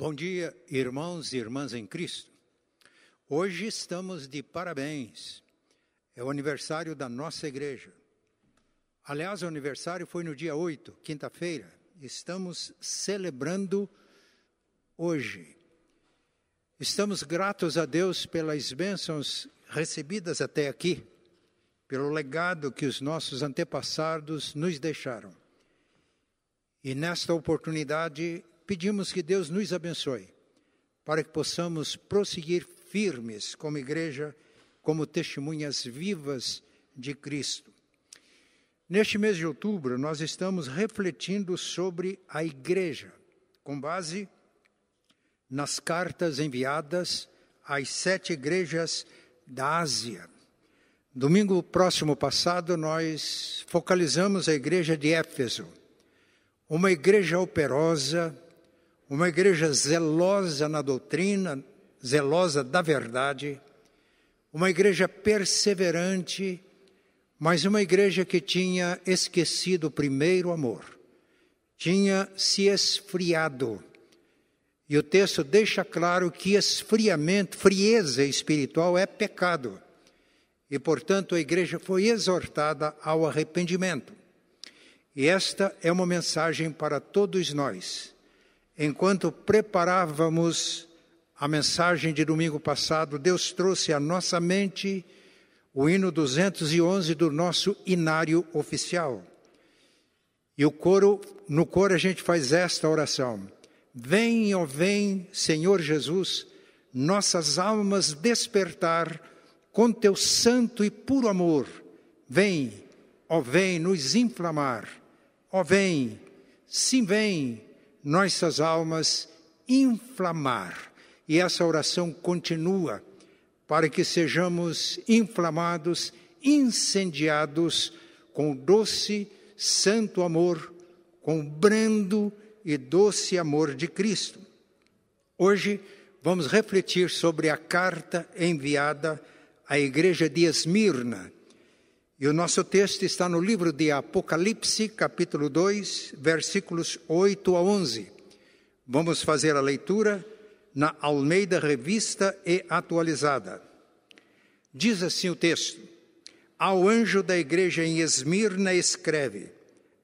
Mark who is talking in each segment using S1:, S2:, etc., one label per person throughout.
S1: Bom dia, irmãos e irmãs em Cristo. Hoje estamos de parabéns. É o aniversário da nossa igreja. Aliás, o aniversário foi no dia 8, quinta-feira. Estamos celebrando hoje. Estamos gratos a Deus pelas bênçãos recebidas até aqui, pelo legado que os nossos antepassados nos deixaram. E nesta oportunidade, pedimos que Deus nos abençoe, para que possamos prosseguir firmes como igreja, como testemunhas vivas de Cristo. Neste mês de outubro, nós estamos refletindo sobre a igreja, com base nas cartas enviadas às sete igrejas da Ásia. Domingo próximo passado, nós focalizamos a igreja de Éfeso, uma igreja operosa, uma igreja zelosa na doutrina, zelosa da verdade, uma igreja perseverante, mas uma igreja que tinha esquecido o primeiro amor, tinha se esfriado. E o texto deixa claro que esfriamento, frieza espiritual é pecado. E, portanto, a igreja foi exortada ao arrependimento. E esta é uma mensagem para todos nós Enquanto preparávamos a mensagem de domingo passado, Deus trouxe à nossa mente o hino 211 do nosso inário oficial. E o coro, no coro a gente faz esta oração: Vem, ó vem, Senhor Jesus, nossas almas despertar com teu santo e puro amor. Vem, ó vem, nos inflamar. Ó vem, sim vem, nossas almas inflamar. E essa oração continua para que sejamos inflamados, incendiados com doce, santo amor, com o brando e doce amor de Cristo. Hoje vamos refletir sobre a carta enviada à igreja de Esmirna, e o nosso texto está no livro de Apocalipse, capítulo 2, versículos 8 a 11. Vamos fazer a leitura na Almeida Revista e Atualizada. Diz assim o texto: Ao anjo da igreja em Esmirna escreve: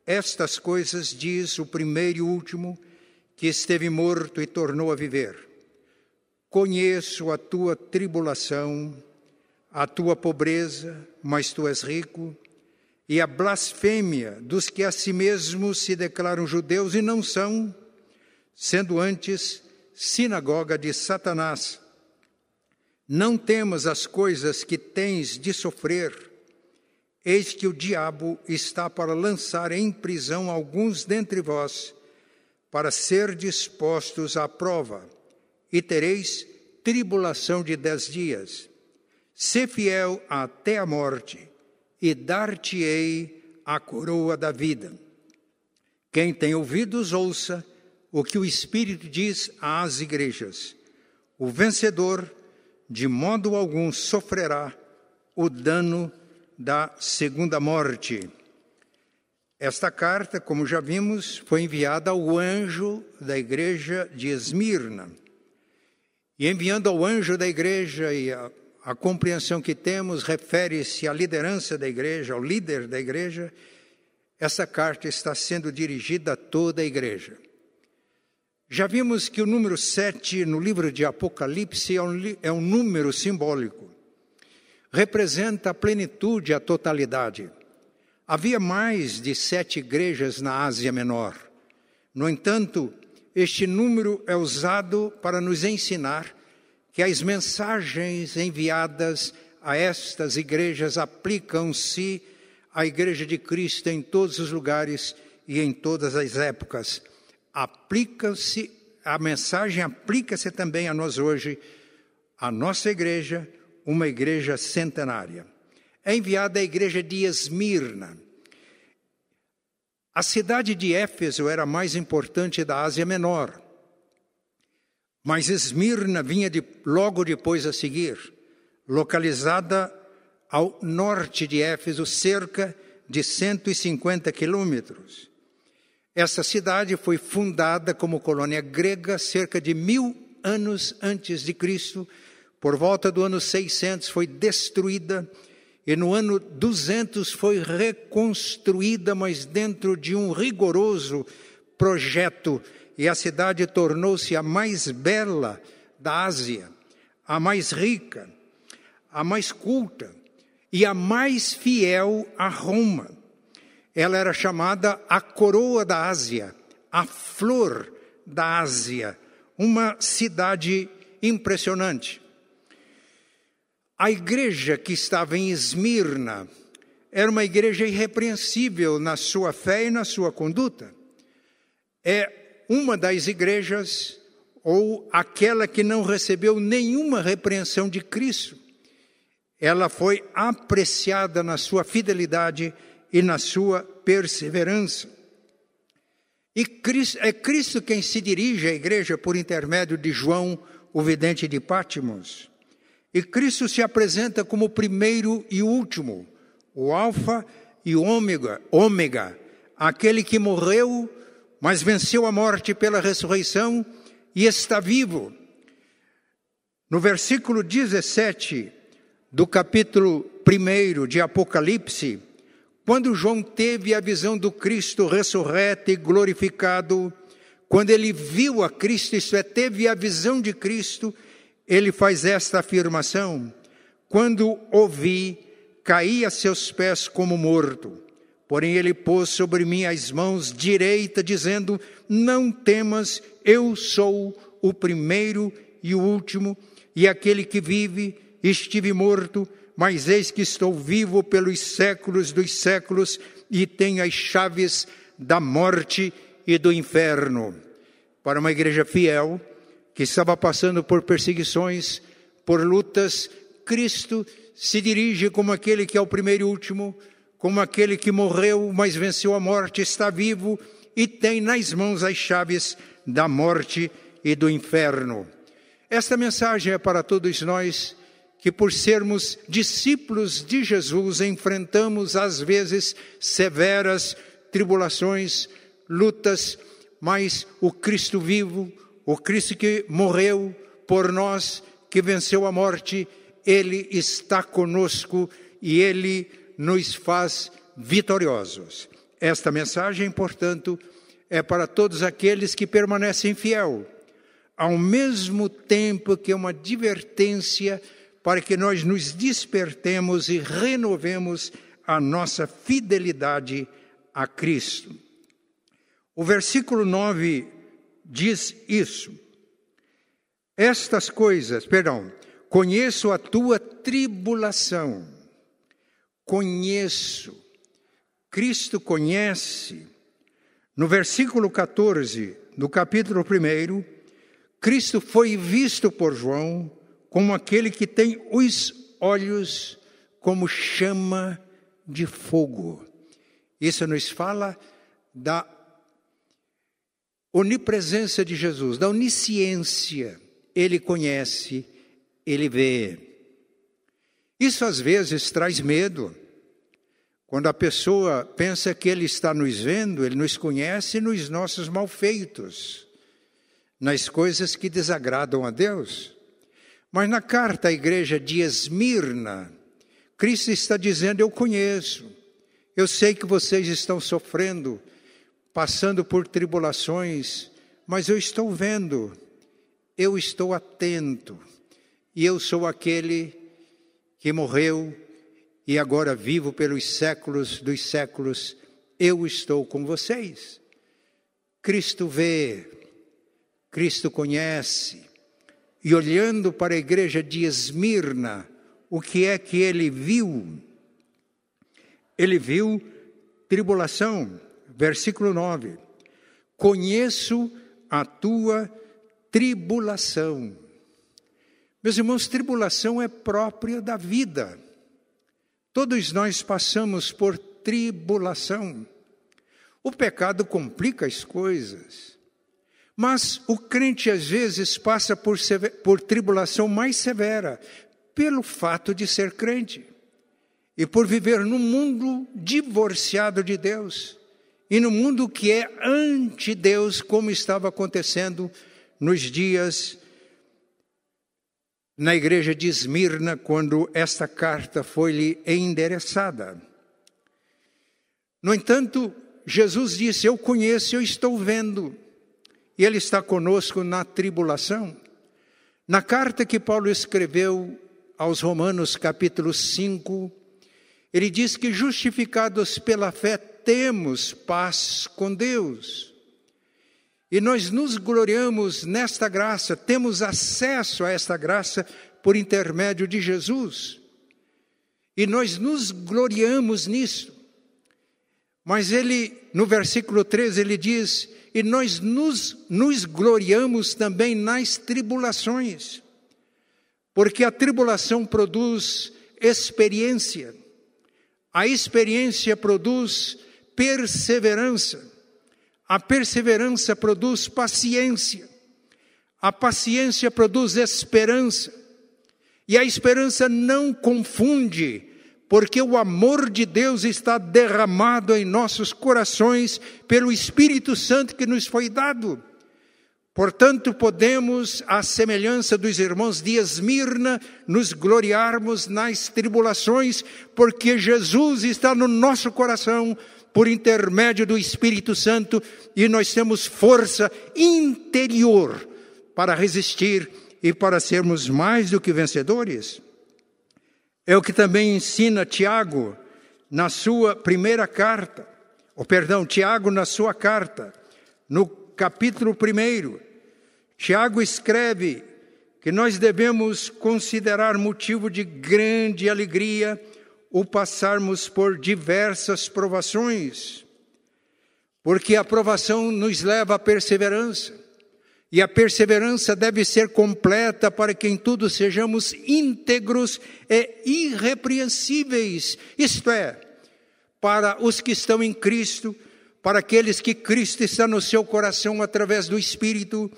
S1: Estas coisas diz o primeiro e último, que esteve morto e tornou a viver. Conheço a tua tribulação a tua pobreza, mas tu és rico, e a blasfêmia dos que a si mesmos se declaram judeus e não são, sendo antes sinagoga de Satanás. Não temas as coisas que tens de sofrer. Eis que o diabo está para lançar em prisão alguns dentre vós, para ser dispostos à prova, e tereis tribulação de dez dias. Sê fiel até a morte, e dar-te-ei a coroa da vida. Quem tem ouvidos, ouça o que o Espírito diz às igrejas. O vencedor, de modo algum, sofrerá o dano da segunda morte. Esta carta, como já vimos, foi enviada ao anjo da igreja de Esmirna. E enviando ao anjo da igreja e a a compreensão que temos refere-se à liderança da igreja, ao líder da igreja. Essa carta está sendo dirigida a toda a igreja. Já vimos que o número 7 no livro de Apocalipse é um, é um número simbólico. Representa a plenitude, a totalidade. Havia mais de sete igrejas na Ásia Menor. No entanto, este número é usado para nos ensinar que as mensagens enviadas a estas igrejas aplicam-se à Igreja de Cristo em todos os lugares e em todas as épocas. Aplica-se, a mensagem aplica-se também a nós hoje, a nossa igreja, uma igreja centenária. É enviada à igreja de Esmirna. A cidade de Éfeso era a mais importante da Ásia Menor. Mas Esmirna vinha de, logo depois a seguir, localizada ao norte de Éfeso, cerca de 150 quilômetros. Essa cidade foi fundada como colônia grega cerca de mil anos antes de Cristo. Por volta do ano 600 foi destruída e no ano 200 foi reconstruída, mas dentro de um rigoroso projeto, e a cidade tornou-se a mais bela da Ásia, a mais rica, a mais culta e a mais fiel a Roma. Ela era chamada a coroa da Ásia, a flor da Ásia, uma cidade impressionante. A igreja que estava em Esmirna era uma igreja irrepreensível na sua fé e na sua conduta. É uma das igrejas ou aquela que não recebeu nenhuma repreensão de Cristo. Ela foi apreciada na sua fidelidade e na sua perseverança. E é Cristo quem se dirige à igreja por intermédio de João, o vidente de Pátimos. E Cristo se apresenta como o primeiro e último, o Alfa e o Ômega, ômega, aquele que morreu, mas venceu a morte pela ressurreição e está vivo. No versículo 17 do capítulo 1 de Apocalipse, quando João teve a visão do Cristo ressurreto e glorificado, quando ele viu a Cristo, isto é, teve a visão de Cristo, ele faz esta afirmação: Quando ouvi, caí a seus pés como morto. Porém, ele pôs sobre mim as mãos direita, dizendo: Não temas, eu sou o primeiro e o último, e aquele que vive. Estive morto, mas eis que estou vivo pelos séculos dos séculos, e tenho as chaves da morte e do inferno. Para uma igreja fiel, que estava passando por perseguições, por lutas, Cristo se dirige como aquele que é o primeiro e último, como aquele que morreu, mas venceu a morte, está vivo e tem nas mãos as chaves da morte e do inferno. Esta mensagem é para todos nós que, por sermos discípulos de Jesus, enfrentamos às vezes severas tribulações, lutas, mas o Cristo vivo, o Cristo que morreu por nós, que venceu a morte, ele está conosco e ele nos faz vitoriosos. Esta mensagem, portanto, é para todos aqueles que permanecem fiel, ao mesmo tempo que é uma advertência para que nós nos despertemos e renovemos a nossa fidelidade a Cristo. O versículo 9 diz isso. Estas coisas, perdão, conheço a tua tribulação, conheço, Cristo conhece. No versículo 14 do capítulo 1, Cristo foi visto por João como aquele que tem os olhos como chama de fogo. Isso nos fala da onipresença de Jesus, da onisciência. Ele conhece, ele vê. Isso às vezes traz medo. Quando a pessoa pensa que ele está nos vendo, ele nos conhece nos nossos malfeitos, nas coisas que desagradam a Deus. Mas na carta à igreja de Esmirna, Cristo está dizendo: Eu conheço, eu sei que vocês estão sofrendo, passando por tribulações, mas eu estou vendo, eu estou atento, e eu sou aquele que morreu e agora vivo pelos séculos dos séculos, eu estou com vocês. Cristo vê, Cristo conhece, e olhando para a igreja de Esmirna, o que é que ele viu? Ele viu tribulação, versículo 9: Conheço a tua tribulação. Meus irmãos, tribulação é própria da vida. Todos nós passamos por tribulação. O pecado complica as coisas. Mas o crente às vezes passa por, por tribulação mais severa, pelo fato de ser crente e por viver num mundo divorciado de Deus e no mundo que é anti-Deus, como estava acontecendo nos dias na igreja de Esmirna, quando esta carta foi-lhe endereçada. No entanto, Jesus disse: Eu conheço, eu estou vendo, e Ele está conosco na tribulação. Na carta que Paulo escreveu aos Romanos, capítulo 5, ele diz que justificados pela fé temos paz com Deus. E nós nos gloriamos nesta graça, temos acesso a esta graça por intermédio de Jesus. E nós nos gloriamos nisso. Mas ele, no versículo 13, ele diz: E nós nos, nos gloriamos também nas tribulações, porque a tribulação produz experiência, a experiência produz perseverança, a perseverança produz paciência, a paciência produz esperança, e a esperança não confunde porque o amor de Deus está derramado em nossos corações pelo Espírito Santo que nos foi dado. Portanto, podemos, à semelhança dos irmãos de Esmirna, nos gloriarmos nas tribulações, porque Jesus está no nosso coração por intermédio do Espírito Santo e nós temos força interior para resistir e para sermos mais do que vencedores. É o que também ensina Tiago na sua primeira carta, ou perdão, Tiago na sua carta, no capítulo 1. Tiago escreve que nós devemos considerar motivo de grande alegria o passarmos por diversas provações, porque a provação nos leva à perseverança. E a perseverança deve ser completa para que em tudo sejamos íntegros e irrepreensíveis, isto é, para os que estão em Cristo, para aqueles que Cristo está no seu coração através do Espírito,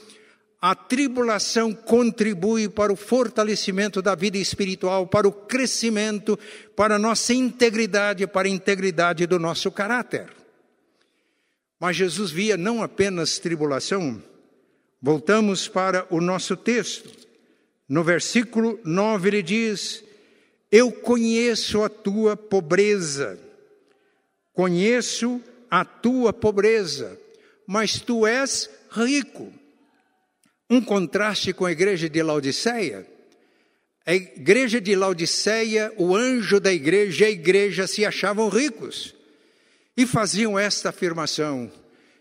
S1: a tribulação contribui para o fortalecimento da vida espiritual, para o crescimento, para a nossa integridade, para a integridade do nosso caráter. Mas Jesus via não apenas tribulação, Voltamos para o nosso texto. No versículo 9 ele diz: Eu conheço a tua pobreza, conheço a tua pobreza, mas tu és rico. Um contraste com a igreja de Laodiceia. A igreja de Laodiceia, o anjo da igreja e a igreja se achavam ricos e faziam esta afirmação: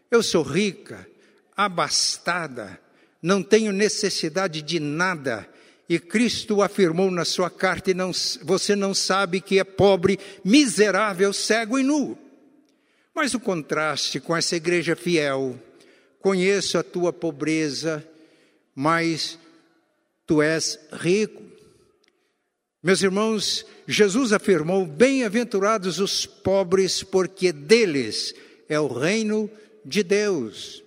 S1: Eu sou rica, abastada, não tenho necessidade de nada. E Cristo afirmou na sua carta: não, você não sabe que é pobre, miserável, cego e nu. Mas o contraste com essa igreja fiel, conheço a tua pobreza, mas tu és rico. Meus irmãos, Jesus afirmou: Bem-aventurados os pobres, porque deles é o reino de Deus.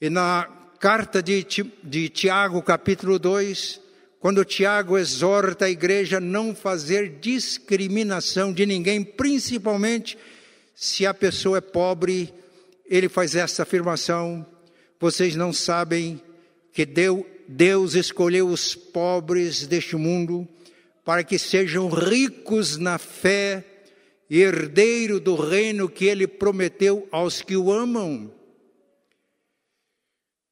S1: E na carta de, de Tiago, capítulo 2, quando Tiago exorta a igreja a não fazer discriminação de ninguém, principalmente se a pessoa é pobre, ele faz essa afirmação: vocês não sabem que Deus escolheu os pobres deste mundo para que sejam ricos na fé e herdeiro do reino que ele prometeu aos que o amam.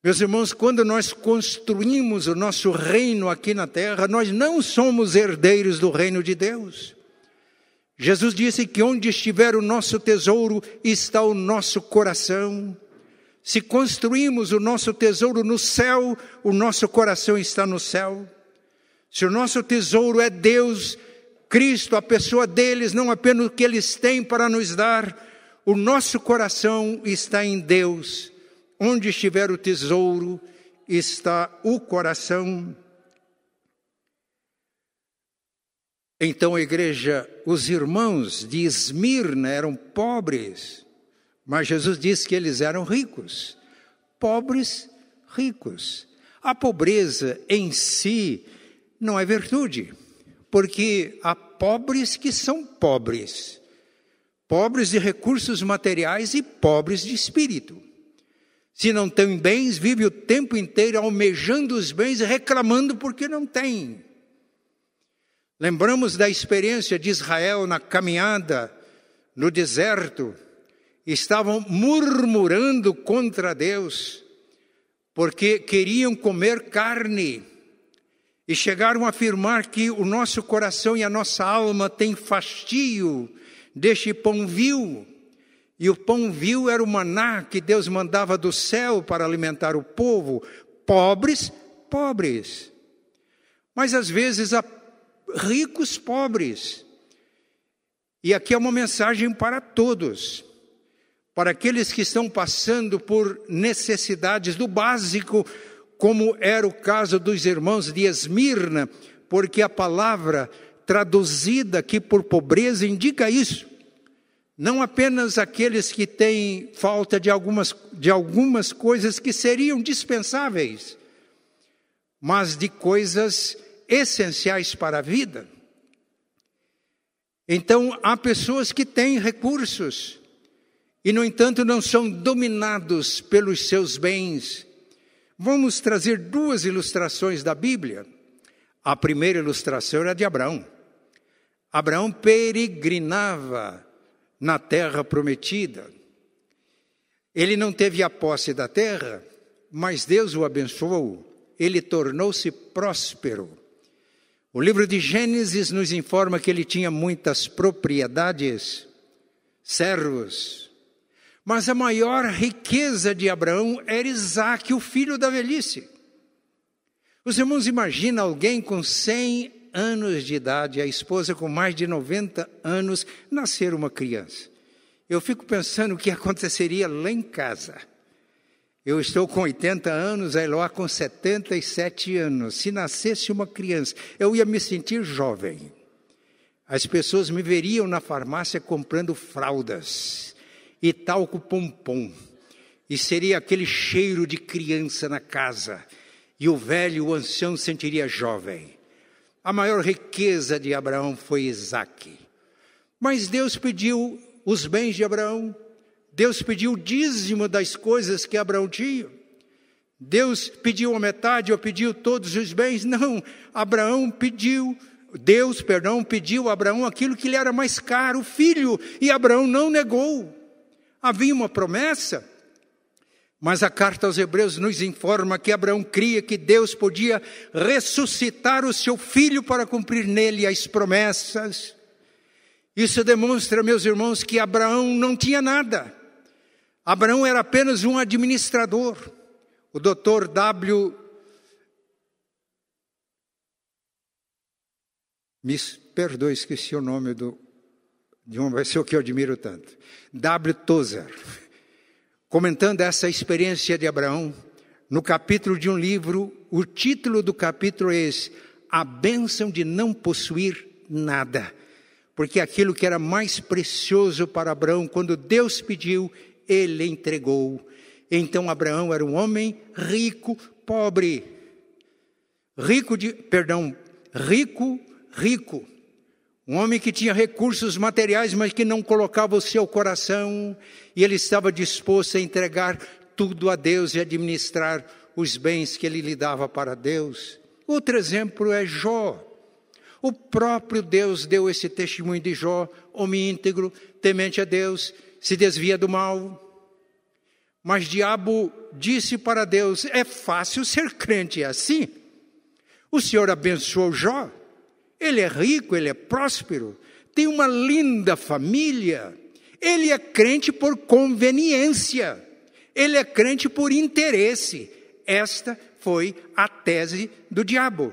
S1: Meus irmãos, quando nós construímos o nosso reino aqui na terra, nós não somos herdeiros do reino de Deus. Jesus disse que onde estiver o nosso tesouro está o nosso coração. Se construímos o nosso tesouro no céu, o nosso coração está no céu. Se o nosso tesouro é Deus, Cristo, a pessoa deles, não apenas o que eles têm para nos dar, o nosso coração está em Deus Onde estiver o tesouro, está o coração. Então a igreja, os irmãos de Esmirna eram pobres, mas Jesus disse que eles eram ricos. Pobres, ricos. A pobreza em si não é virtude, porque há pobres que são pobres pobres de recursos materiais e pobres de espírito. Se não têm bens, vive o tempo inteiro almejando os bens e reclamando porque não tem. Lembramos da experiência de Israel na caminhada no deserto, estavam murmurando contra Deus, porque queriam comer carne, e chegaram a afirmar que o nosso coração e a nossa alma têm fastio deste pão vil. E o pão vil era o maná que Deus mandava do céu para alimentar o povo, pobres, pobres. Mas às vezes há ricos pobres. E aqui é uma mensagem para todos. Para aqueles que estão passando por necessidades do básico, como era o caso dos irmãos de Esmirna, porque a palavra traduzida aqui por pobreza indica isso. Não apenas aqueles que têm falta de algumas, de algumas coisas que seriam dispensáveis, mas de coisas essenciais para a vida. Então, há pessoas que têm recursos e, no entanto, não são dominados pelos seus bens. Vamos trazer duas ilustrações da Bíblia. A primeira ilustração era de Abraão. Abraão peregrinava na terra prometida. Ele não teve a posse da terra, mas Deus o abençoou. Ele tornou-se próspero. O livro de Gênesis nos informa que ele tinha muitas propriedades, servos. Mas a maior riqueza de Abraão era Isaac, o filho da velhice. Os irmãos imaginam alguém com 100 anos de idade, a esposa com mais de 90 anos, nascer uma criança. Eu fico pensando o que aconteceria lá em casa. Eu estou com 80 anos, a Eloá com 77 anos. Se nascesse uma criança, eu ia me sentir jovem. As pessoas me veriam na farmácia comprando fraldas e talco pompom. E seria aquele cheiro de criança na casa. E o velho, o ancião, sentiria jovem. A maior riqueza de Abraão foi Isaac. Mas Deus pediu os bens de Abraão, Deus pediu o dízimo das coisas que Abraão tinha. Deus pediu a metade ou pediu todos os bens? Não. Abraão pediu, Deus, perdão, pediu a Abraão aquilo que lhe era mais caro, o filho, e Abraão não negou. Havia uma promessa. Mas a carta aos Hebreus nos informa que Abraão cria que Deus podia ressuscitar o seu filho para cumprir nele as promessas. Isso demonstra, meus irmãos, que Abraão não tinha nada. Abraão era apenas um administrador. O doutor W. Me perdoe, esqueci o nome do, de uma pessoa que eu admiro tanto. W. Tozer. Comentando essa experiência de Abraão, no capítulo de um livro, o título do capítulo é esse: A bênção de não possuir nada. Porque aquilo que era mais precioso para Abraão, quando Deus pediu, ele entregou. Então Abraão era um homem rico, pobre. Rico de, perdão, rico, rico. Um homem que tinha recursos materiais, mas que não colocava o seu coração, e ele estava disposto a entregar tudo a Deus e administrar os bens que ele lhe dava para Deus. Outro exemplo é Jó. O próprio Deus deu esse testemunho de Jó, homem íntegro, temente a Deus, se desvia do mal. Mas diabo disse para Deus: é fácil ser crente assim. O Senhor abençoou Jó, ele é rico, ele é próspero, tem uma linda família, ele é crente por conveniência, ele é crente por interesse. Esta foi a tese do diabo.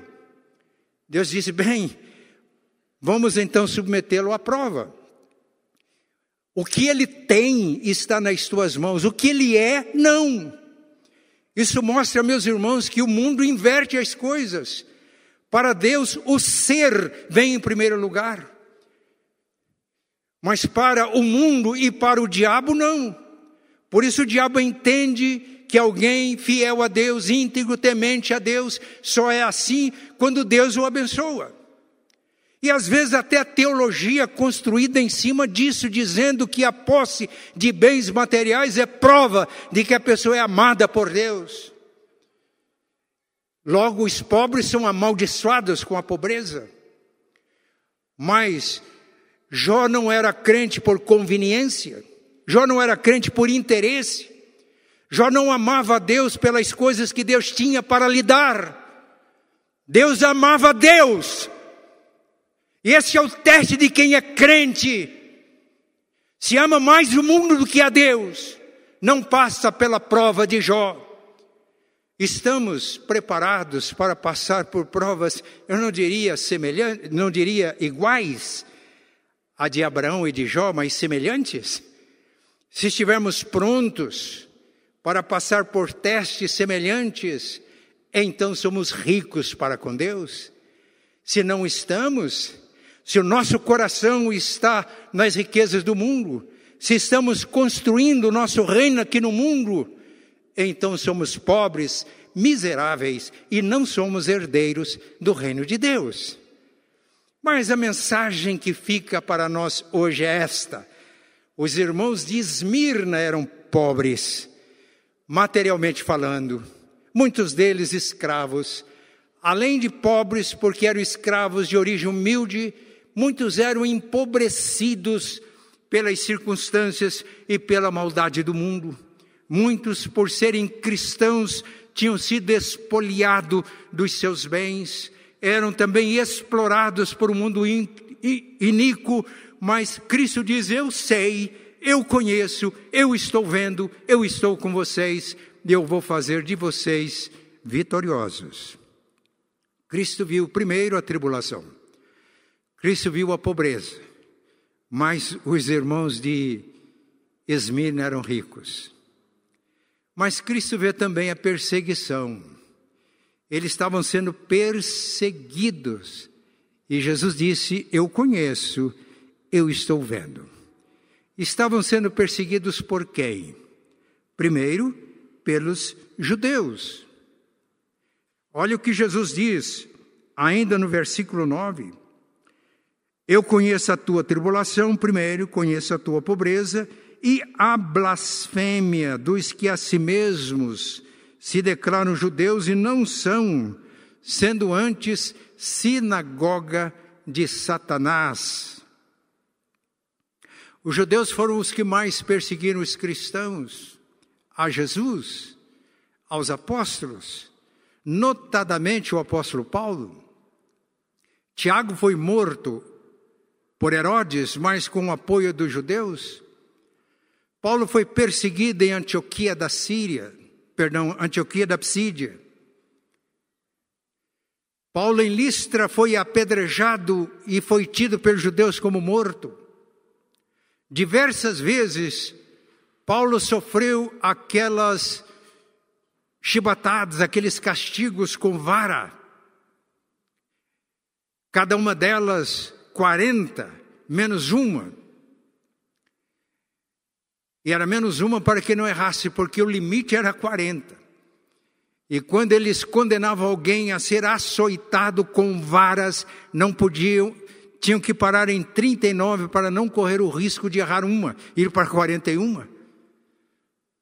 S1: Deus disse: bem, vamos então submetê-lo à prova. O que ele tem está nas tuas mãos, o que ele é, não. Isso mostra, meus irmãos, que o mundo inverte as coisas. Para Deus, o ser vem em primeiro lugar. Mas para o mundo e para o diabo, não. Por isso o diabo entende que alguém fiel a Deus, íntegro, temente a Deus, só é assim quando Deus o abençoa. E às vezes até a teologia construída em cima disso, dizendo que a posse de bens materiais é prova de que a pessoa é amada por Deus. Logo, os pobres são amaldiçoados com a pobreza. Mas Jó não era crente por conveniência, Jó não era crente por interesse, Jó não amava a Deus pelas coisas que Deus tinha para lhe dar. Deus amava Deus e esse é o teste de quem é crente. Se ama mais o mundo do que a Deus, não passa pela prova de Jó. Estamos preparados para passar por provas, eu não diria semelhantes, não diria iguais a de Abraão e de Jó, mas semelhantes? Se estivermos prontos para passar por testes semelhantes, então somos ricos para com Deus. Se não estamos, se o nosso coração está nas riquezas do mundo, se estamos construindo o nosso reino aqui no mundo, então somos pobres, miseráveis e não somos herdeiros do reino de Deus. Mas a mensagem que fica para nós hoje é esta: os irmãos de Esmirna eram pobres, materialmente falando, muitos deles escravos, além de pobres, porque eram escravos de origem humilde muitos eram empobrecidos pelas circunstâncias e pela maldade do mundo. Muitos, por serem cristãos, tinham sido espoliados dos seus bens, eram também explorados por um mundo iníquo, mas Cristo diz: Eu sei, eu conheço, eu estou vendo, eu estou com vocês e eu vou fazer de vocês vitoriosos. Cristo viu primeiro a tribulação. Cristo viu a pobreza, mas os irmãos de Esmirna eram ricos. Mas Cristo vê também a perseguição. Eles estavam sendo perseguidos. E Jesus disse: Eu conheço, eu estou vendo. Estavam sendo perseguidos por quem? Primeiro, pelos judeus. Olha o que Jesus diz, ainda no versículo 9: eu conheço a tua tribulação, primeiro, conheço a tua pobreza e a blasfêmia dos que a si mesmos se declaram judeus e não são, sendo antes sinagoga de Satanás. Os judeus foram os que mais perseguiram os cristãos, a Jesus, aos apóstolos, notadamente o apóstolo Paulo. Tiago foi morto por Herodes, mas com o apoio dos judeus. Paulo foi perseguido em Antioquia da Síria, perdão, Antioquia da Psídia. Paulo em Listra foi apedrejado e foi tido pelos judeus como morto. Diversas vezes, Paulo sofreu aquelas chibatadas, aqueles castigos com vara. Cada uma delas 40 menos uma. E era menos uma para que não errasse, porque o limite era 40. E quando eles condenavam alguém a ser açoitado com varas, não podiam, tinham que parar em 39 para não correr o risco de errar uma, ir para 41.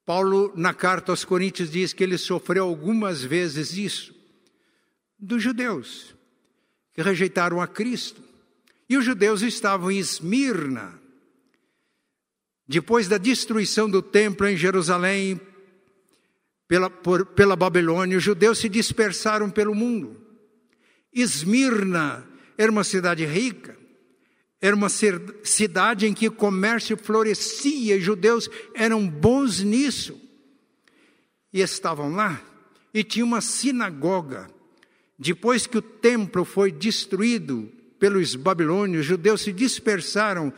S1: Paulo, na carta aos Coríntios, diz que ele sofreu algumas vezes isso, dos judeus, que rejeitaram a Cristo. E os judeus estavam em Esmirna. Depois da destruição do templo em Jerusalém pela, por, pela Babilônia, os judeus se dispersaram pelo mundo. Esmirna era uma cidade rica, era uma cidade em que o comércio florescia, e judeus eram bons nisso. E estavam lá, e tinha uma sinagoga. Depois que o templo foi destruído, pelos babilônios, os judeus se dispersaram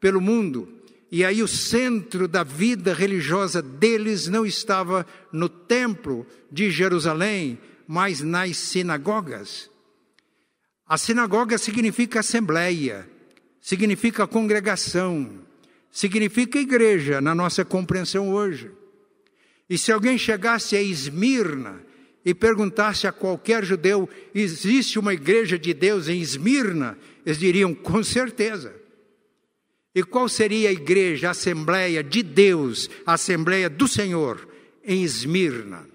S1: pelo mundo. E aí o centro da vida religiosa deles não estava no templo de Jerusalém, mas nas sinagogas. A sinagoga significa assembleia, significa congregação, significa igreja na nossa compreensão hoje. E se alguém chegasse a Esmirna e perguntasse a qualquer judeu: existe uma igreja de Deus em Esmirna? Eles diriam: com certeza. E qual seria a igreja, a Assembleia de Deus, a Assembleia do Senhor em Esmirna?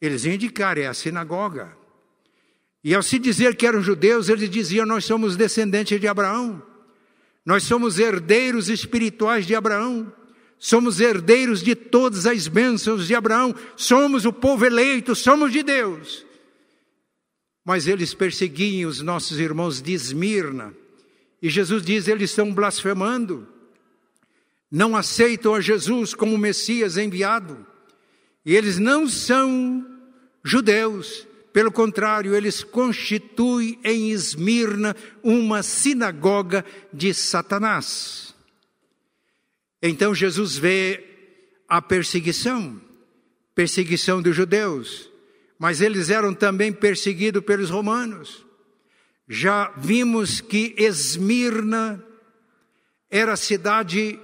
S1: Eles iam indicar: é a sinagoga. E ao se dizer que eram judeus, eles diziam: Nós somos descendentes de Abraão, nós somos herdeiros espirituais de Abraão somos herdeiros de todas as bênçãos de Abraão, somos o povo eleito, somos de Deus. Mas eles perseguiam os nossos irmãos de Esmirna, e Jesus diz: eles estão blasfemando, não aceitam a Jesus como Messias enviado, e eles não são judeus, pelo contrário, eles constituem em Esmirna uma sinagoga de Satanás. Então Jesus vê a perseguição, perseguição dos judeus, mas eles eram também perseguidos pelos romanos. Já vimos que Esmirna era a cidade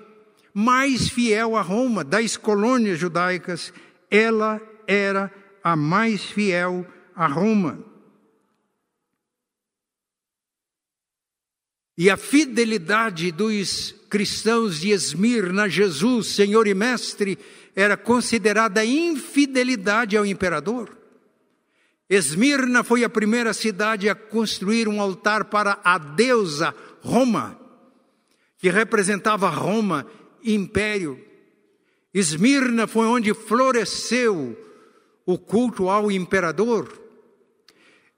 S1: mais fiel a Roma, das colônias judaicas, ela era a mais fiel a Roma. E a fidelidade dos cristãos de Esmirna, Jesus, Senhor e Mestre, era considerada infidelidade ao imperador. Esmirna foi a primeira cidade a construir um altar para a deusa Roma, que representava Roma, império. Esmirna foi onde floresceu o culto ao imperador.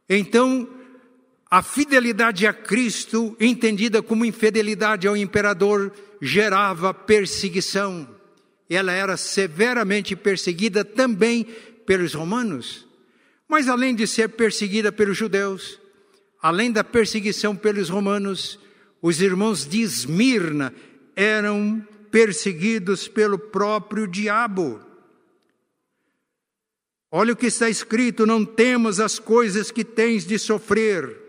S1: Então, a fidelidade a Cristo, entendida como infidelidade ao imperador, gerava perseguição. Ela era severamente perseguida também pelos romanos. Mas além de ser perseguida pelos judeus, além da perseguição pelos romanos, os irmãos de Esmirna eram perseguidos pelo próprio diabo. Olha o que está escrito: não temas as coisas que tens de sofrer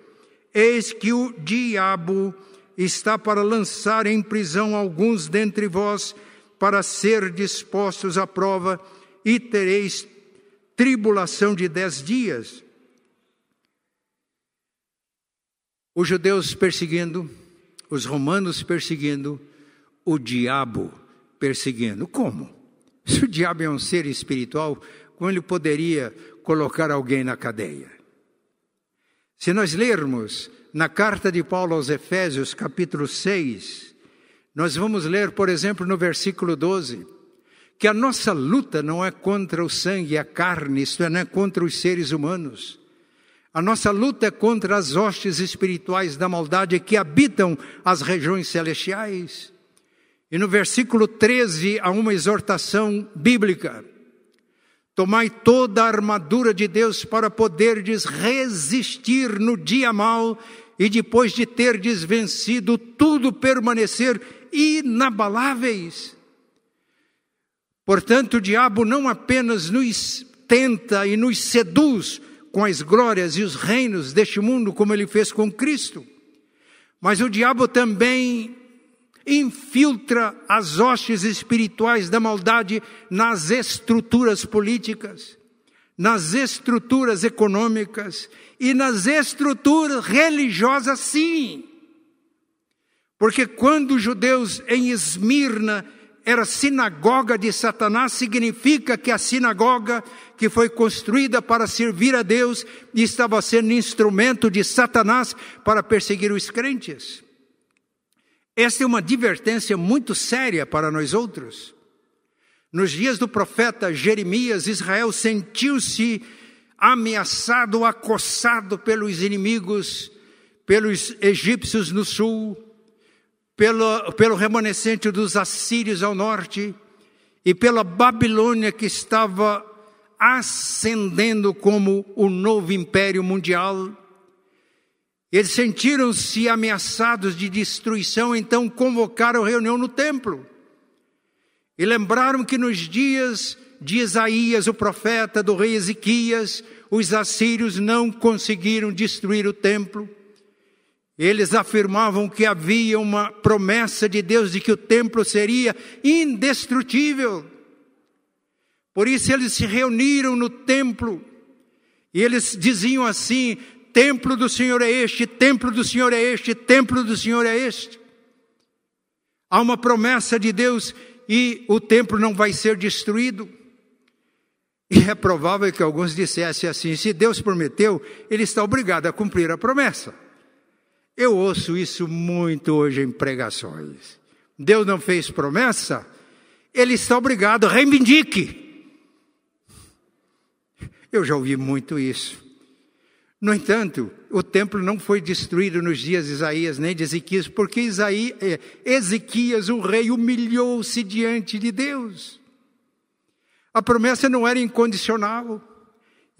S1: Eis que o diabo está para lançar em prisão alguns dentre vós, para ser dispostos à prova, e tereis tribulação de dez dias. Os judeus perseguindo, os romanos perseguindo, o diabo perseguindo. Como? Se o diabo é um ser espiritual, como ele poderia colocar alguém na cadeia? Se nós lermos na carta de Paulo aos Efésios, capítulo 6, nós vamos ler, por exemplo, no versículo 12, que a nossa luta não é contra o sangue e a carne, isto é, não é contra os seres humanos. A nossa luta é contra as hostes espirituais da maldade que habitam as regiões celestiais. E no versículo 13 há uma exortação bíblica. Tomai toda a armadura de Deus para poderdes resistir no dia mau e depois de terdes vencido tudo permanecer inabaláveis. Portanto, o diabo não apenas nos tenta e nos seduz com as glórias e os reinos deste mundo, como ele fez com Cristo, mas o diabo também infiltra as hostes espirituais da maldade nas estruturas políticas, nas estruturas econômicas e nas estruturas religiosas, sim. Porque quando os judeus em Esmirna era sinagoga de Satanás, significa que a sinagoga que foi construída para servir a Deus estava sendo instrumento de Satanás para perseguir os crentes. Esta é uma advertência muito séria para nós outros. Nos dias do profeta Jeremias, Israel sentiu-se ameaçado, acossado pelos inimigos, pelos egípcios no sul, pelo, pelo remanescente dos assírios ao norte e pela Babilônia que estava ascendendo como o novo império mundial. Eles sentiram-se ameaçados de destruição, então convocaram reunião no templo. E lembraram que nos dias de Isaías, o profeta do rei Ezequias, os assírios não conseguiram destruir o templo. Eles afirmavam que havia uma promessa de Deus de que o templo seria indestrutível. Por isso eles se reuniram no templo e eles diziam assim: Templo do Senhor é este, templo do Senhor é este, templo do Senhor é este. Há uma promessa de Deus e o templo não vai ser destruído. E é provável que alguns dissessem assim: se Deus prometeu, Ele está obrigado a cumprir a promessa. Eu ouço isso muito hoje em pregações. Deus não fez promessa, Ele está obrigado, reivindique. Eu já ouvi muito isso. No entanto, o templo não foi destruído nos dias de Isaías nem de Ezequias, porque Isaías, eh, Ezequias, o rei, humilhou-se diante de Deus. A promessa não era incondicional.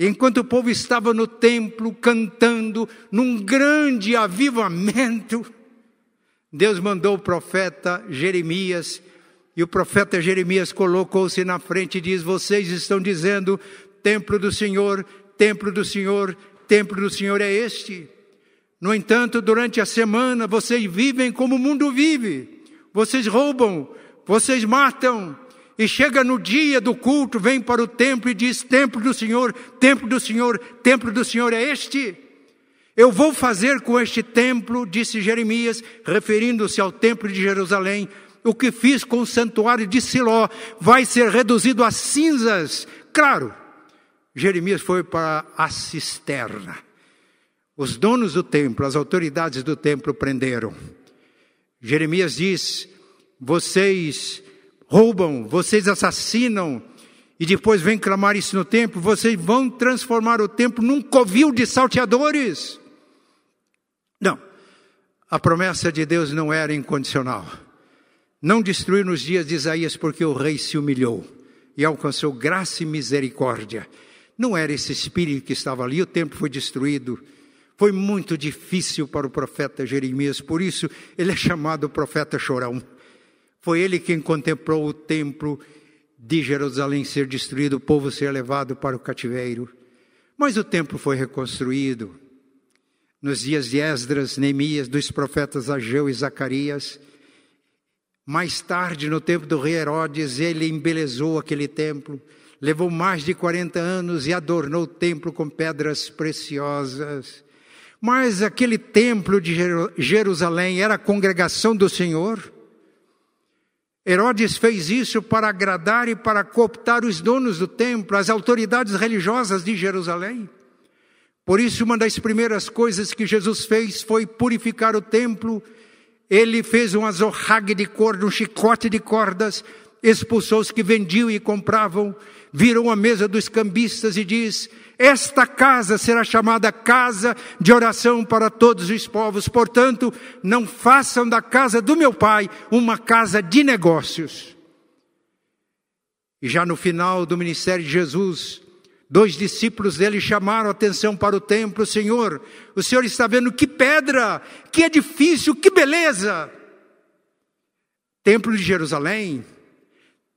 S1: Enquanto o povo estava no templo cantando, num grande avivamento, Deus mandou o profeta Jeremias, e o profeta Jeremias colocou-se na frente e diz: Vocês estão dizendo, templo do Senhor, templo do Senhor, templo do Senhor é este. No entanto, durante a semana, vocês vivem como o mundo vive. Vocês roubam, vocês matam, e chega no dia do culto, vem para o templo e diz: Templo do Senhor, templo do Senhor, templo do Senhor é este. Eu vou fazer com este templo, disse Jeremias, referindo-se ao templo de Jerusalém, o que fiz com o santuário de Siló vai ser reduzido a cinzas. Claro, Jeremias foi para a cisterna. Os donos do templo, as autoridades do templo prenderam. Jeremias diz: Vocês roubam, vocês assassinam, e depois vêm clamar isso no templo, vocês vão transformar o templo num covil de salteadores. Não, a promessa de Deus não era incondicional. Não destruir nos dias de Isaías, porque o rei se humilhou e alcançou graça e misericórdia. Não era esse espírito que estava ali, o templo foi destruído. Foi muito difícil para o profeta Jeremias, por isso ele é chamado profeta chorão. Foi ele quem contemplou o templo de Jerusalém ser destruído, o povo ser levado para o cativeiro. Mas o templo foi reconstruído. Nos dias de Esdras, Neemias, dos profetas Ageu e Zacarias. Mais tarde, no tempo do rei Herodes, ele embelezou aquele templo levou mais de 40 anos e adornou o templo com pedras preciosas. Mas aquele templo de Jerusalém era a congregação do Senhor. Herodes fez isso para agradar e para cooptar os donos do templo, as autoridades religiosas de Jerusalém. Por isso, uma das primeiras coisas que Jesus fez foi purificar o templo. Ele fez um azorrague de corda, um chicote de cordas, expulsou os que vendiam e compravam, virou a mesa dos cambistas e diz: Esta casa será chamada casa de oração para todos os povos, portanto, não façam da casa do meu pai uma casa de negócios. E já no final do ministério de Jesus, dois discípulos dele chamaram a atenção para o templo: Senhor, o Senhor está vendo que pedra, que edifício, que beleza! Templo de Jerusalém,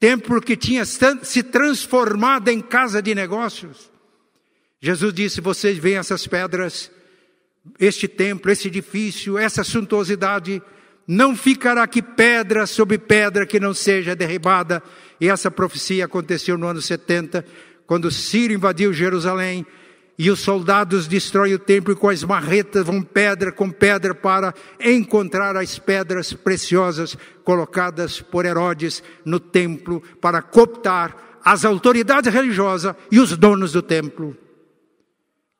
S1: templo que tinha se transformado em casa de negócios. Jesus disse: Vocês veem essas pedras, este templo, esse edifício, essa suntuosidade, não ficará aqui pedra sobre pedra que não seja derribada. E essa profecia aconteceu no ano 70, quando Ciro invadiu Jerusalém e os soldados destroem o templo e com as marretas vão pedra com pedra para encontrar as pedras preciosas colocadas por Herodes no templo para cooptar as autoridades religiosas e os donos do templo.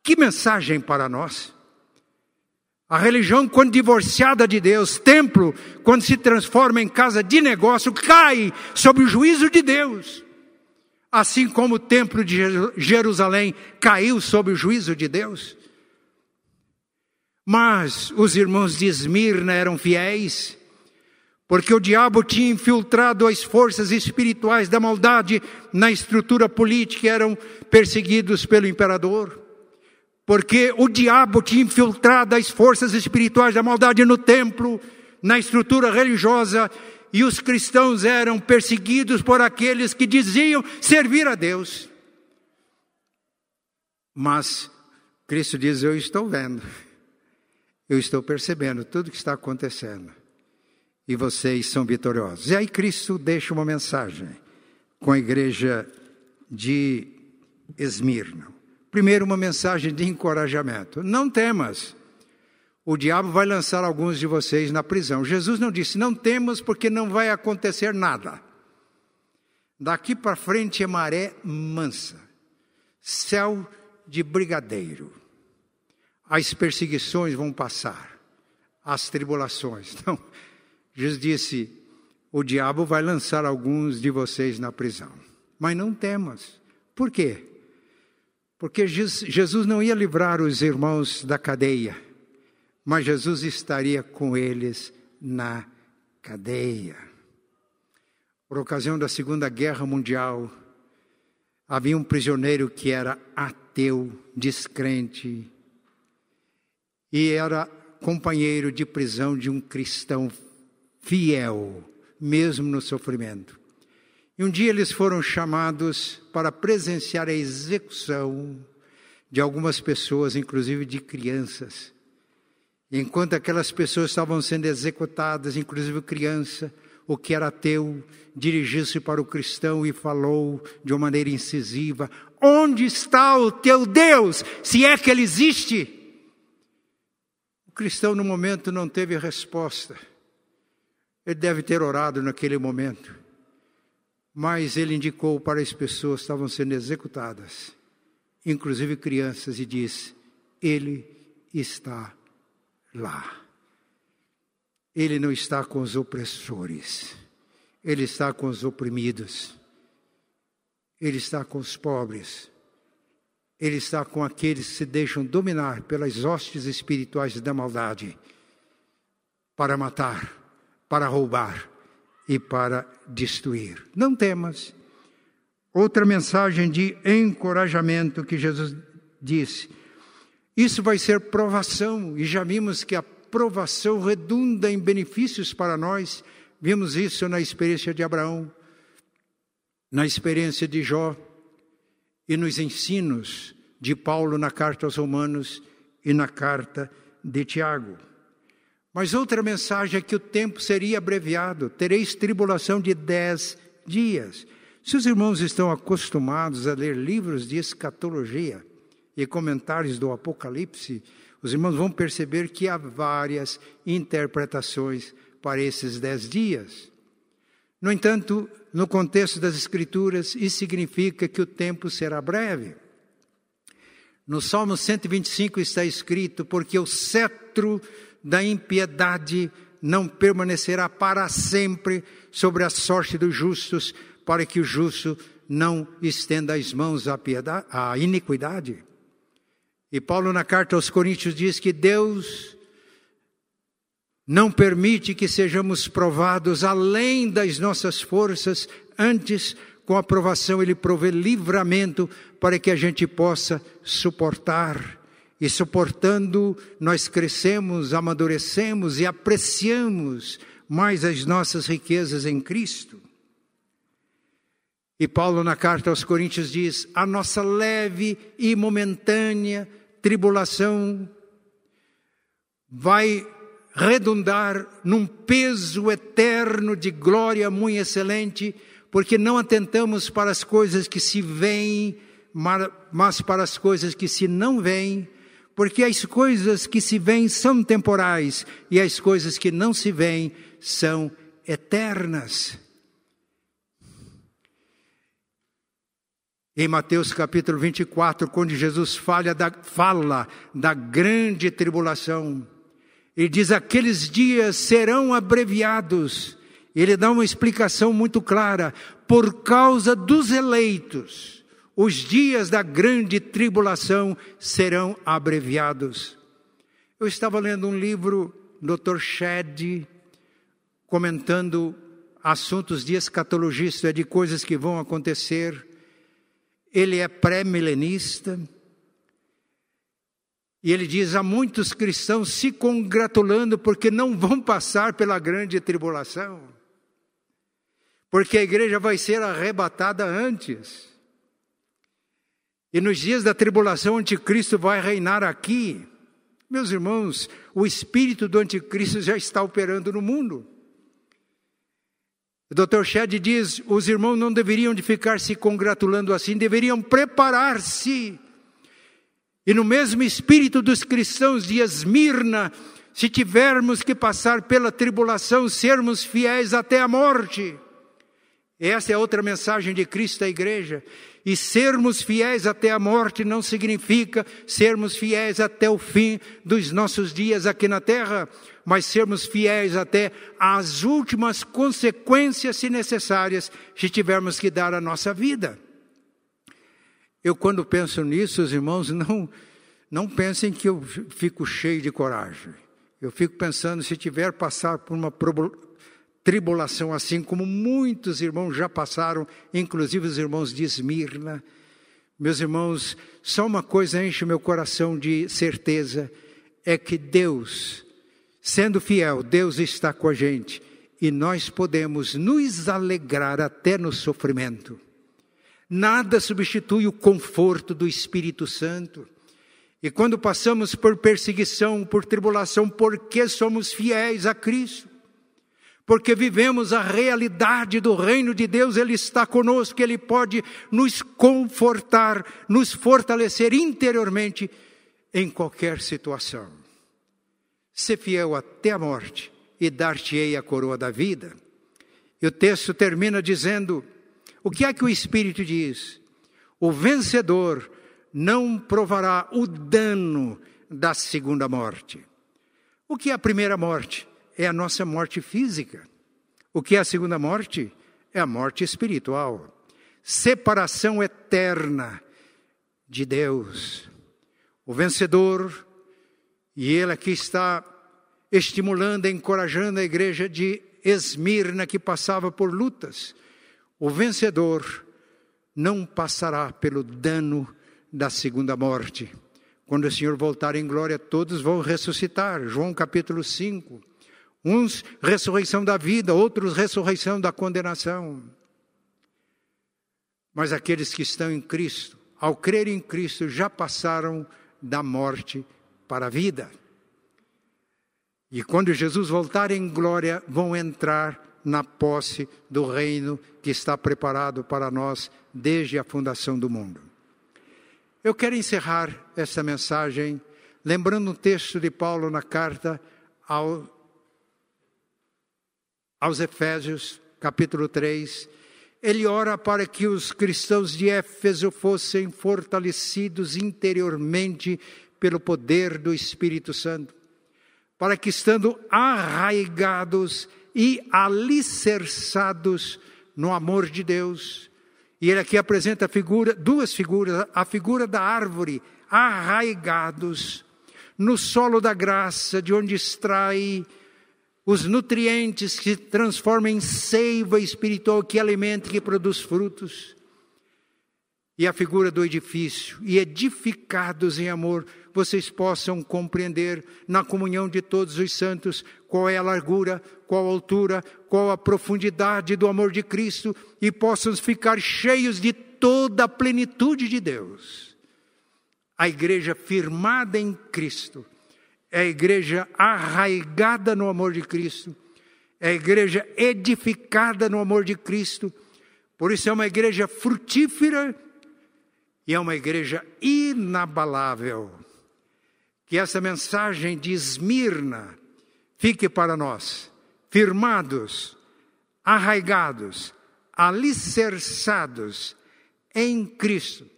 S1: Que mensagem para nós? A religião, quando divorciada de Deus, templo, quando se transforma em casa de negócio, cai sob o juízo de Deus assim como o templo de Jerusalém caiu sob o juízo de Deus. Mas os irmãos de Esmirna eram fiéis, porque o diabo tinha infiltrado as forças espirituais da maldade na estrutura política, eram perseguidos pelo imperador. Porque o diabo tinha infiltrado as forças espirituais da maldade no templo, na estrutura religiosa, e os cristãos eram perseguidos por aqueles que diziam servir a Deus. Mas Cristo diz: Eu estou vendo, eu estou percebendo tudo o que está acontecendo, e vocês são vitoriosos. E aí Cristo deixa uma mensagem com a igreja de Esmirna. Primeiro, uma mensagem de encorajamento. Não temas. O diabo vai lançar alguns de vocês na prisão. Jesus não disse, não temas, porque não vai acontecer nada. Daqui para frente é maré mansa, céu de brigadeiro. As perseguições vão passar, as tribulações. Não, Jesus disse: o diabo vai lançar alguns de vocês na prisão. Mas não temas. Por quê? Porque Jesus não ia livrar os irmãos da cadeia, mas Jesus estaria com eles na cadeia. Por ocasião da Segunda Guerra Mundial, havia um prisioneiro que era ateu, descrente, e era companheiro de prisão de um cristão fiel, mesmo no sofrimento. E um dia eles foram chamados para presenciar a execução de algumas pessoas, inclusive de crianças. Enquanto aquelas pessoas estavam sendo executadas, inclusive criança, o que era ateu, dirigiu-se para o cristão e falou de uma maneira incisiva: Onde está o teu Deus, se é que ele existe? O cristão, no momento, não teve resposta. Ele deve ter orado naquele momento. Mas ele indicou para as pessoas que estavam sendo executadas, inclusive crianças, e disse: Ele está lá. Ele não está com os opressores, ele está com os oprimidos, ele está com os pobres, ele está com aqueles que se deixam dominar pelas hostes espirituais da maldade para matar, para roubar e para destruir. Não temas. Outra mensagem de encorajamento que Jesus disse: isso vai ser provação, e já vimos que a provação redunda em benefícios para nós. Vimos isso na experiência de Abraão, na experiência de Jó e nos ensinos de Paulo na carta aos Romanos e na carta de Tiago. Mas outra mensagem é que o tempo seria abreviado, tereis tribulação de dez dias. Se os irmãos estão acostumados a ler livros de escatologia e comentários do Apocalipse, os irmãos vão perceber que há várias interpretações para esses dez dias. No entanto, no contexto das Escrituras, isso significa que o tempo será breve. No Salmo 125 está escrito: Porque o cetro da impiedade não permanecerá para sempre sobre a sorte dos justos, para que o justo não estenda as mãos à, piedade, à iniquidade. E Paulo, na carta aos Coríntios, diz que Deus não permite que sejamos provados além das nossas forças, antes, com aprovação, Ele provê livramento para que a gente possa suportar e suportando, nós crescemos, amadurecemos e apreciamos mais as nossas riquezas em Cristo. E Paulo, na carta aos Coríntios, diz: a nossa leve e momentânea tribulação vai redundar num peso eterno de glória muito excelente, porque não atentamos para as coisas que se veem, mas para as coisas que se não veem, porque as coisas que se veem são temporais e as coisas que não se veem são eternas. Em Mateus capítulo 24, quando Jesus fala da, fala da grande tribulação, ele diz: aqueles dias serão abreviados. Ele dá uma explicação muito clara: por causa dos eleitos os dias da grande tribulação serão abreviados. Eu estava lendo um livro, Dr. Shedd, comentando assuntos de escatologista, de coisas que vão acontecer. Ele é pré-milenista. E ele diz: há muitos cristãos se congratulando porque não vão passar pela grande tribulação, porque a igreja vai ser arrebatada antes. E nos dias da tribulação, o anticristo vai reinar aqui. Meus irmãos, o espírito do anticristo já está operando no mundo. Dr. Shedd diz: os irmãos não deveriam de ficar se congratulando assim, deveriam preparar-se. E no mesmo espírito dos cristãos de Esmirna, se tivermos que passar pela tribulação, sermos fiéis até a morte. Essa é outra mensagem de Cristo à igreja. E sermos fiéis até a morte não significa sermos fiéis até o fim dos nossos dias aqui na terra, mas sermos fiéis até as últimas consequências, se necessárias, se tivermos que dar a nossa vida. Eu, quando penso nisso, os irmãos, não, não pensem que eu fico cheio de coragem. Eu fico pensando, se tiver passar por uma tribulação assim como muitos irmãos já passaram, inclusive os irmãos de Esmirna, meus irmãos, só uma coisa enche meu coração de certeza, é que Deus, sendo fiel, Deus está com a gente e nós podemos nos alegrar até no sofrimento. Nada substitui o conforto do Espírito Santo. E quando passamos por perseguição, por tribulação, porque somos fiéis a Cristo, porque vivemos a realidade do reino de Deus, Ele está conosco, Ele pode nos confortar, nos fortalecer interiormente em qualquer situação. Ser fiel até a morte e dar-te-ei a coroa da vida. E o texto termina dizendo: o que é que o Espírito diz? O vencedor não provará o dano da segunda morte. O que é a primeira morte? É a nossa morte física. O que é a segunda morte? É a morte espiritual. Separação eterna de Deus. O vencedor, e ele aqui está estimulando, encorajando a igreja de Esmirna, que passava por lutas. O vencedor não passará pelo dano da segunda morte. Quando o Senhor voltar em glória, todos vão ressuscitar. João capítulo 5. Uns ressurreição da vida, outros ressurreição da condenação. Mas aqueles que estão em Cristo, ao crer em Cristo, já passaram da morte para a vida. E quando Jesus voltar em glória, vão entrar na posse do reino que está preparado para nós desde a fundação do mundo. Eu quero encerrar esta mensagem lembrando um texto de Paulo na carta ao, aos Efésios, capítulo 3. Ele ora para que os cristãos de Éfeso fossem fortalecidos interiormente pelo poder do Espírito Santo, para que, estando arraigados e alicerçados no amor de Deus, e ele aqui apresenta figura, duas figuras: a figura da árvore, arraigados no solo da graça, de onde extrai os nutrientes que se transformam em seiva espiritual que alimenta, que produz frutos. E a figura do edifício, e edificados em amor, vocês possam compreender na comunhão de todos os santos qual é a largura, qual a altura, qual a profundidade do amor de Cristo e possam ficar cheios de toda a plenitude de Deus. A igreja firmada em Cristo é a igreja arraigada no amor de Cristo, é a igreja edificada no amor de Cristo, por isso é uma igreja frutífera e é uma igreja inabalável. Que essa mensagem de Esmirna fique para nós, firmados, arraigados, alicerçados em Cristo,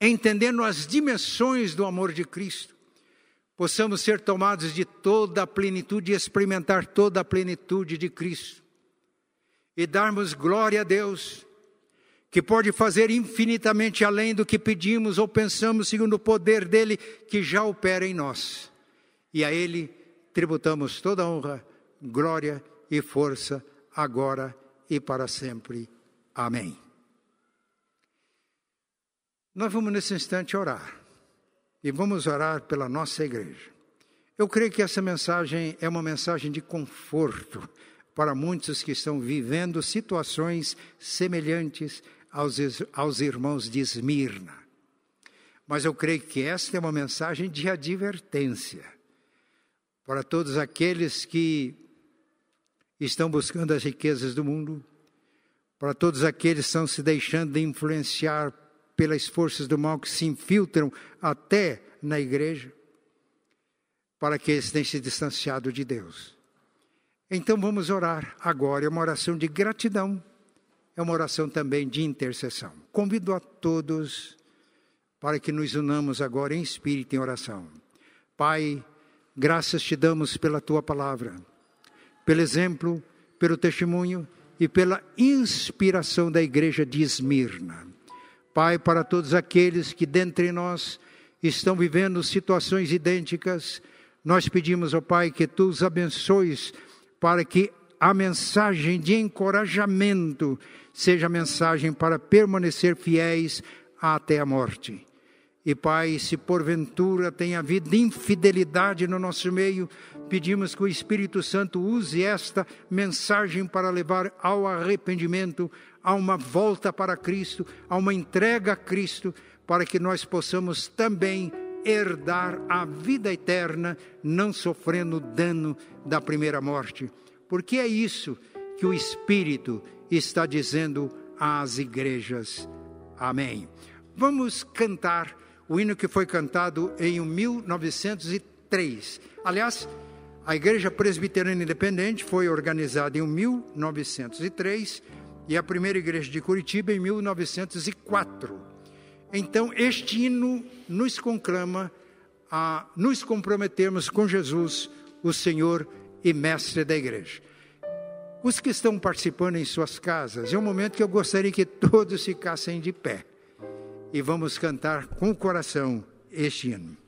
S1: entendendo as dimensões do amor de Cristo, possamos ser tomados de toda a plenitude e experimentar toda a plenitude de Cristo e darmos glória a Deus, que pode fazer infinitamente além do que pedimos ou pensamos, segundo o poder dele que já opera em nós. E a Ele tributamos toda honra, glória e força, agora e para sempre. Amém. Nós vamos nesse instante orar. E vamos orar pela nossa igreja. Eu creio que essa mensagem é uma mensagem de conforto para muitos que estão vivendo situações semelhantes aos, aos irmãos de Esmirna. Mas eu creio que esta é uma mensagem de advertência para todos aqueles que estão buscando as riquezas do mundo, para todos aqueles que estão se deixando de influenciar pelas forças do mal que se infiltram até na igreja, para que eles tenham se distanciado de Deus. Então vamos orar agora, é uma oração de gratidão, é uma oração também de intercessão. Convido a todos para que nos unamos agora em espírito em oração. Pai, graças te damos pela tua palavra, pelo exemplo, pelo testemunho e pela inspiração da igreja de Esmirna. Pai, para todos aqueles que dentre nós estão vivendo situações idênticas, nós pedimos ao Pai que tu os abençoes para que a mensagem de encorajamento seja a mensagem para permanecer fiéis até a morte. E Pai, se porventura tem havido infidelidade no nosso meio, pedimos que o Espírito Santo use esta mensagem para levar ao arrependimento, a uma volta para Cristo, a uma entrega a Cristo, para que nós possamos também herdar a vida eterna, não sofrendo dano da primeira morte. Porque é isso que o Espírito está dizendo às igrejas. Amém. Vamos cantar o hino que foi cantado em 1903. Aliás, a Igreja Presbiteriana Independente foi organizada em 1903 e a primeira igreja de Curitiba em 1904. Então, este hino nos conclama a nos comprometermos com Jesus, o Senhor e Mestre da igreja. Os que estão participando em suas casas, é um momento que eu gostaria que todos ficassem de pé. E vamos cantar com o coração este hino.